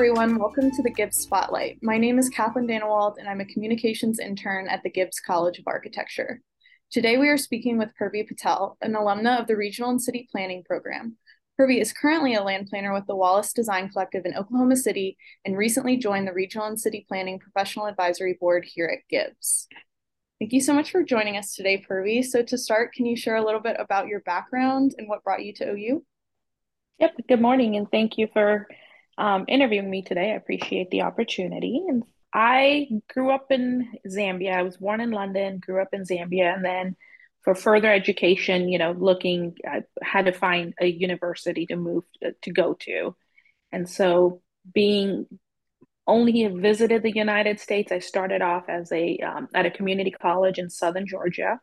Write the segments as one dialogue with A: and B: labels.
A: Everyone. Welcome to the Gibbs Spotlight. My name is Kathlyn Dannewald, and I'm a communications intern at the Gibbs College of Architecture. Today, we are speaking with Purvi Patel, an alumna of the Regional and City Planning Program. Purvi is currently a land planner with the Wallace Design Collective in Oklahoma City and recently joined the Regional and City Planning Professional Advisory Board here at Gibbs. Thank you so much for joining us today, Purvi. So to start, can you share a little bit about your background and what brought you to OU?
B: Yep, good morning, and thank you for um, interviewing me today. I appreciate the opportunity. And I grew up in Zambia. I was born in London, grew up in Zambia, and then for further education, you know, looking, I had to find a university to move to, to go to. And so, being only visited the United States, I started off as a um, at a community college in Southern Georgia.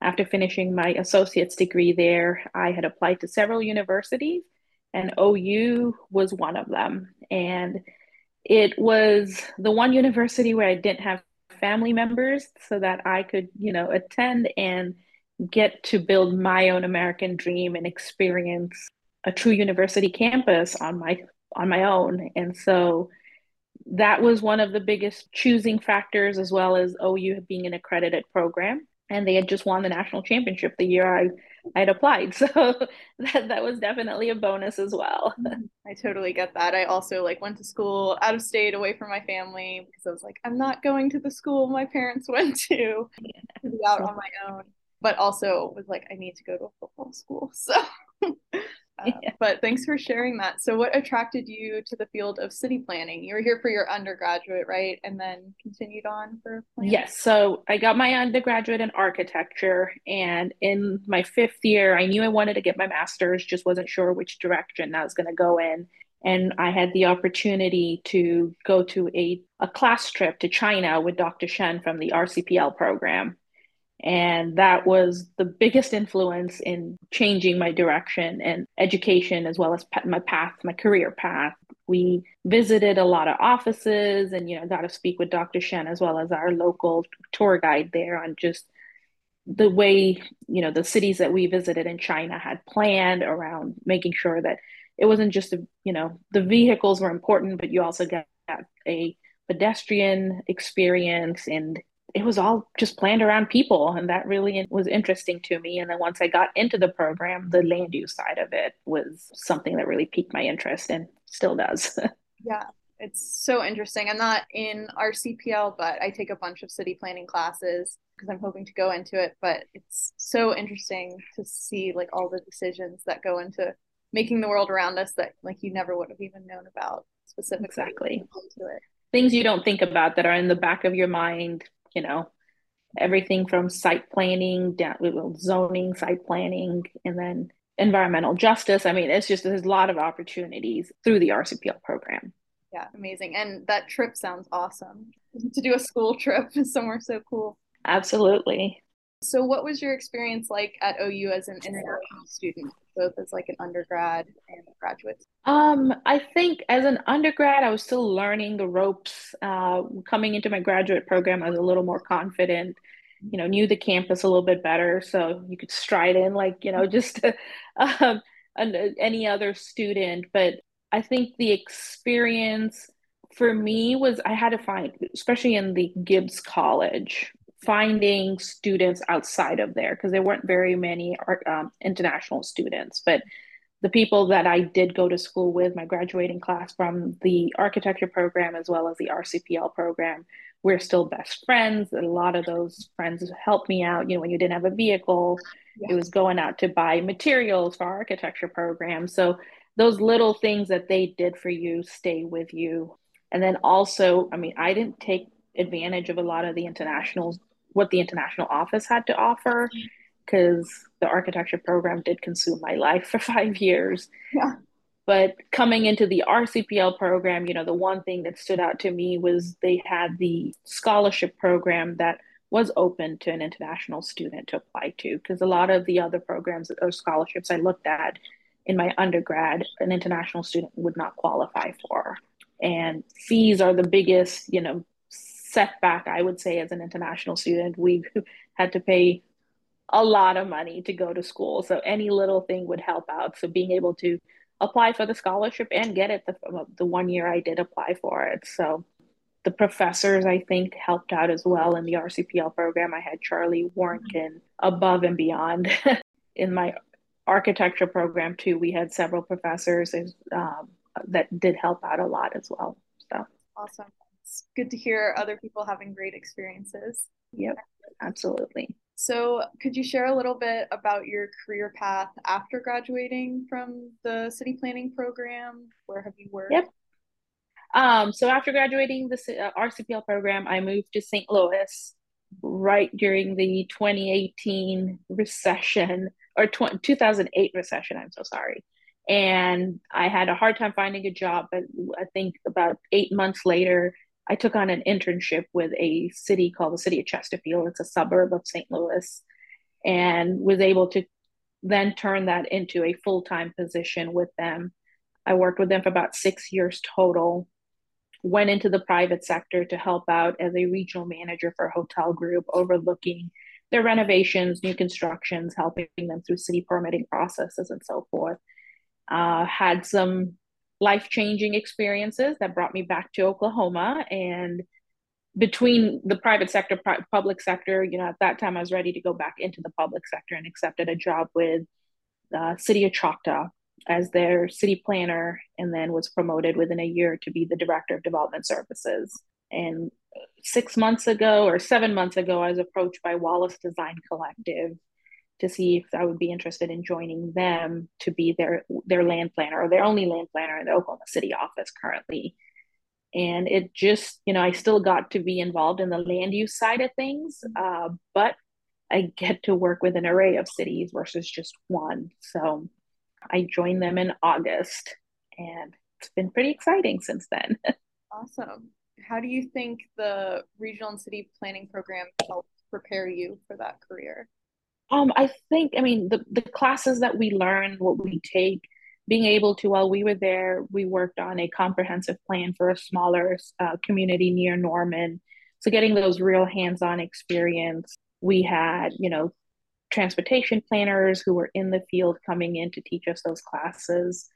B: After finishing my associate's degree there, I had applied to several universities and OU was one of them. And it was the one university where I didn't have family members so that I could, you know, attend and get to build my own American dream and experience a true university campus on my on my own. And so that was one of the biggest choosing factors as well as OU being an accredited program and they had just won the national championship the year I I'd applied. So that that was definitely a bonus as well. Mm-hmm.
A: I totally get that. I also like went to school out of state away from my family because I was like, I'm not going to the school my parents went to to be out on my own. But also was like, I need to go to a football school. So Uh, yeah. But thanks for sharing that. So, what attracted you to the field of city planning? You were here for your undergraduate, right? And then continued on for
B: planning? Yes. So, I got my undergraduate in architecture. And in my fifth year, I knew I wanted to get my master's, just wasn't sure which direction I was going to go in. And I had the opportunity to go to a, a class trip to China with Dr. Shen from the RCPL program. And that was the biggest influence in changing my direction and education, as well as my path, my career path. We visited a lot of offices and, you know, got to speak with Dr. Shen as well as our local tour guide there on just the way, you know, the cities that we visited in China had planned around making sure that it wasn't just, a, you know, the vehicles were important, but you also got a pedestrian experience and it was all just planned around people and that really was interesting to me. And then once i got into the program the land use side of it was something that really piqued my interest and still does.
A: Yeah it's so interesting. I'm not in rcpl but i take a bunch of city planning classes because i'm hoping to go into it. But it's so interesting to see like all the decisions that go into making the world around us that like you never would have even known about specifically.
B: Exactly. Things you don't think about that are in the back of your mind you know, everything from site planning down zoning, site planning, and then environmental justice. I mean, it's just there's a lot of opportunities through the RCPL program.
A: Yeah, amazing. And that trip sounds awesome. To do a school trip somewhere so cool.
B: Absolutely.
A: So, what was your experience like at OU as an international student, both as like an undergrad and a graduate?
B: Um, I think as an undergrad, I was still learning the ropes. Uh, coming into my graduate program, I was a little more confident. You know, knew the campus a little bit better, so you could stride in like you know just um, any other student. But I think the experience for me was I had to find, especially in the Gibbs College, finding students outside of there because there weren't very many um, international students. But the people that I did go to school with, my graduating class from the architecture program as well as the RCPL program, we're still best friends. A lot of those friends helped me out. You know, when you didn't have a vehicle, yeah. it was going out to buy materials for our architecture program. So those little things that they did for you stay with you. And then also, I mean, I didn't take advantage of a lot of the international what the international office had to offer because the architecture program did consume my life for five years. Yeah. But coming into the RCPL program, you know, the one thing that stood out to me was they had the scholarship program that was open to an international student to apply to because a lot of the other programs or scholarships I looked at in my undergrad, an international student would not qualify for. And fees are the biggest, you know, setback, I would say, as an international student. We had to pay a lot of money to go to school. So any little thing would help out. So being able to apply for the scholarship and get it the, the one year I did apply for it. So the professors, I think, helped out as well in the RCPL program. I had Charlie Warnkin above and beyond. in my architecture program, too, we had several professors um, that did help out a lot as well. So
A: awesome. It's good to hear other people having great experiences.
B: Yep, absolutely.
A: So, could you share a little bit about your career path after graduating from the city planning program? Where have you worked?
B: Yep. Um, so, after graduating the uh, RCPL program, I moved to St. Louis right during the 2018 recession or 2008 recession. I'm so sorry. And I had a hard time finding a job, but I think about eight months later, I took on an internship with a city called the City of Chesterfield. It's a suburb of St. Louis, and was able to then turn that into a full time position with them. I worked with them for about six years total. Went into the private sector to help out as a regional manager for a hotel group, overlooking their renovations, new constructions, helping them through city permitting processes, and so forth. Uh, had some life changing experiences that brought me back to Oklahoma. And between the private sector, public sector, you know, at that time I was ready to go back into the public sector and accepted a job with the City of Choctaw as their city planner, and then was promoted within a year to be the director of development services. And six months ago or seven months ago, I was approached by Wallace Design Collective to see if I would be interested in joining them to be their their land planner or their only land planner in the Oklahoma City office currently. And it just, you know, I still got to be involved in the land use side of things, uh, but I get to work with an array of cities versus just one. So I joined them in August, and it's been pretty exciting since then.
A: awesome. How do you think the regional and city planning program helped prepare you for that career?
B: Um, I think, I mean, the, the classes that we learn, what we take, being able to, while we were there, we worked on a comprehensive plan for a smaller uh, community near Norman. So getting those real hands-on experience. We had, you know, transportation planners who were in the field coming in to teach us those classes.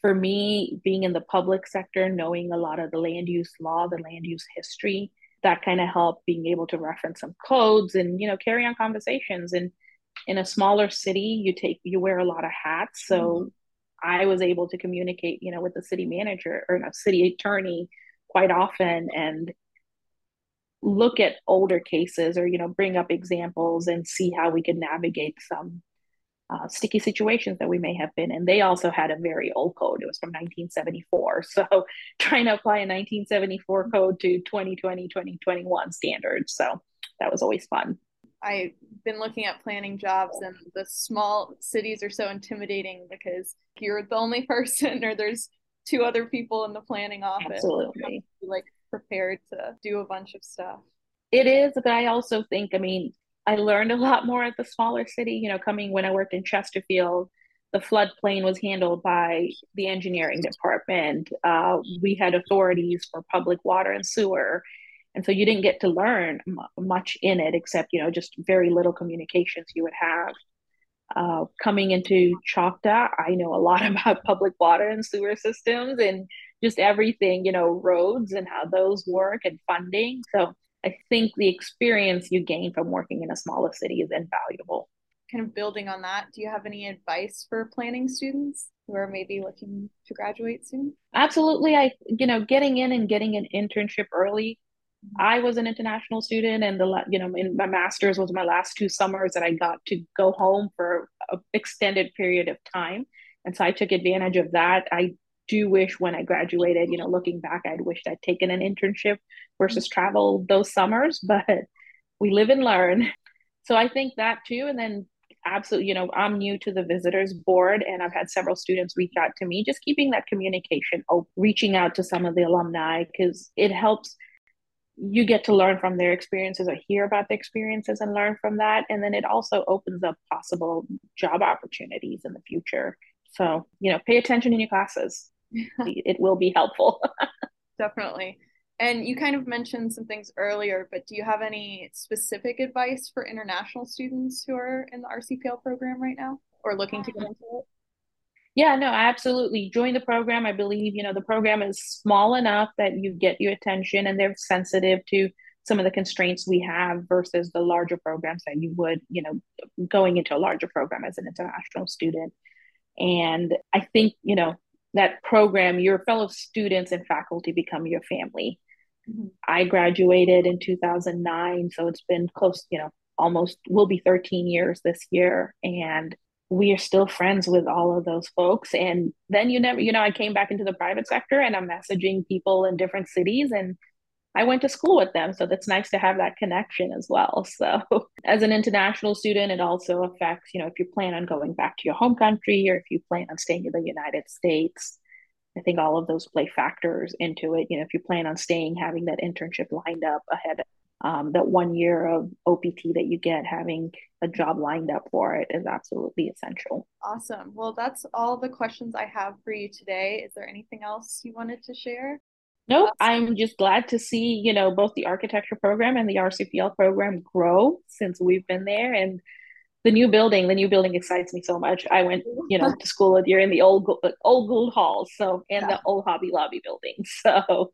B: For me, being in the public sector, knowing a lot of the land use law, the land use history, that kind of helped being able to reference some codes and, you know, carry on conversations and in a smaller city you take you wear a lot of hats. So mm-hmm. i was able to communicate you know with the city manager or a city attorney quite often and look at older cases or you know bring up examples and see how we could navigate some uh, sticky situations that we may have been in. They also had a very old code. It was from 1974 so trying to apply a 1974 code to 2020 2021 standards. So that was always fun
A: I've been looking at planning jobs, and the small cities are so intimidating because you're the only person, or there's two other people in the planning office.
B: Absolutely.
A: Like prepared to do a bunch of stuff.
B: It is, but I also think, I mean, I learned a lot more at the smaller city. You know, coming when I worked in Chesterfield, the floodplain was handled by the engineering department. Uh, we had authorities for public water and sewer and so you didn't get to learn m- much in it except you know just very little communications you would have. Uh, coming into choctaw i know a lot about public water and sewer systems and just everything you know roads and how those work and funding. So i think the experience you gain from working in a smaller city is invaluable.
A: Kind of building on that do you have any advice for planning students who are maybe looking to graduate soon?
B: Absolutely. I you know getting in and getting an internship early I was an international student, and the you know in my master's was my last two summers that I got to go home for an extended period of time, and so I took advantage of that. I do wish when I graduated, you know, looking back, I'd wished I'd taken an internship versus travel those summers, but we live and learn. So I think that too, and then absolutely, you know, I'm new to the visitors board, and I've had several students reach out to me, just keeping that communication, reaching out to some of the alumni because it helps you get to learn from their experiences or hear about the experiences and learn from that. And then it also opens up possible job opportunities in the future. So you know pay attention in your classes. It will be helpful.
A: Definitely. And you kind of mentioned some things earlier but do you have any specific advice for international students who are in the rcpl program right now or looking to get um, into it
B: Yeah, no, absolutely. Join the program. I believe, you know, the program is small enough that you get your attention and they're sensitive to some of the constraints we have versus the larger programs that you would, you know, going into a larger program as an international student. And I think, you know, that program, your fellow students and faculty become your family. Mm-hmm. I graduated in 2009, so it's been close, you know, almost will be 13 years this year. And we are still friends with all of those folks. And then you never, you know, I came back into the private sector and I'm messaging people in different cities and I went to school with them. So that's nice to have that connection as well. So as an international student, it also affects, you know, if you plan on going back to your home country or if you plan on staying in the United States. I think all of those play factors into it. You know, if you plan on staying, having that internship lined up ahead um, that one year of OPT that you get, having a job lined up for it is absolutely essential.
A: Awesome. Well, that's all the questions I have for you today. Is there anything else you wanted to share?
B: No, I'm just glad to see, you know, both the architecture program and the RCPL program grow since we've been there. And the new building, the new building excites me so much. I went, you know, to school here in the old old Gould Hall, so and yeah. the old Hobby Lobby building. So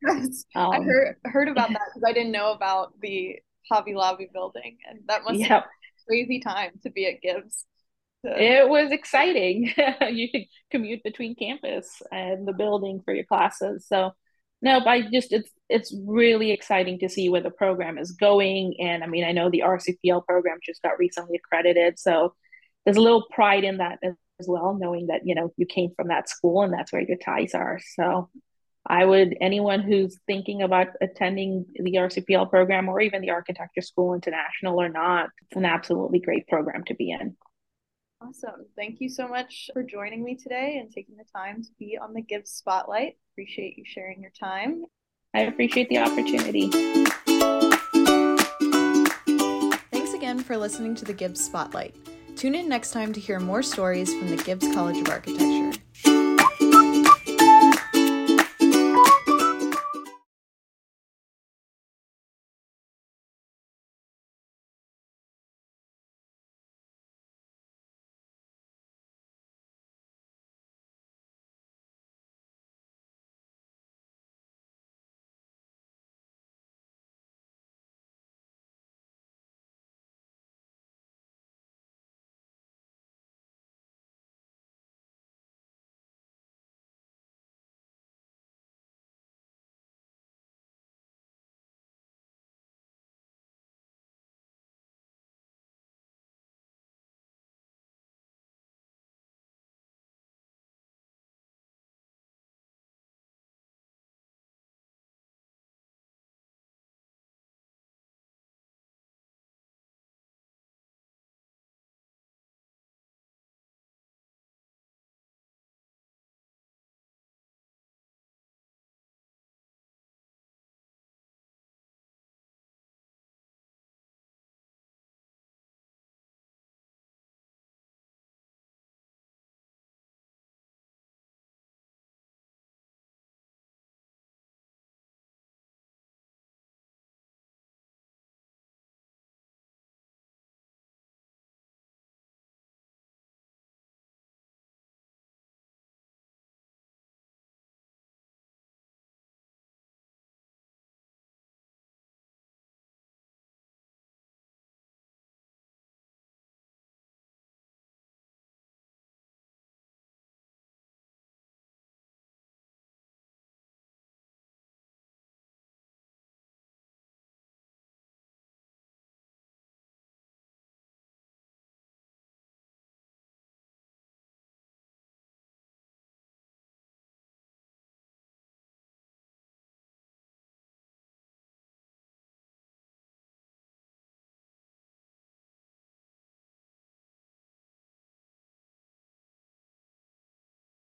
A: um, I heard heard about that because I didn't know about the Hobby Lobby building, and that must yep. crazy time to be at Gibbs.
B: It was exciting. you could commute between campus and the building for your classes. So no, but I just it's it's really exciting to see where the program is going. And I mean, I know the RCPL program just got recently accredited, so there's a little pride in that as well, knowing that you know you came from that school and that's where your ties are. So I would anyone who's thinking about attending the RCPL program or even the Architecture School International or not, it's an absolutely great program to be in.
A: Awesome. Thank you so much for joining me today and taking the time to be on the Gibbs Spotlight. Appreciate you sharing your time.
B: I appreciate the opportunity.
A: Thanks again for listening to the Gibbs Spotlight. Tune in next time to hear more stories from the Gibbs College of Architecture.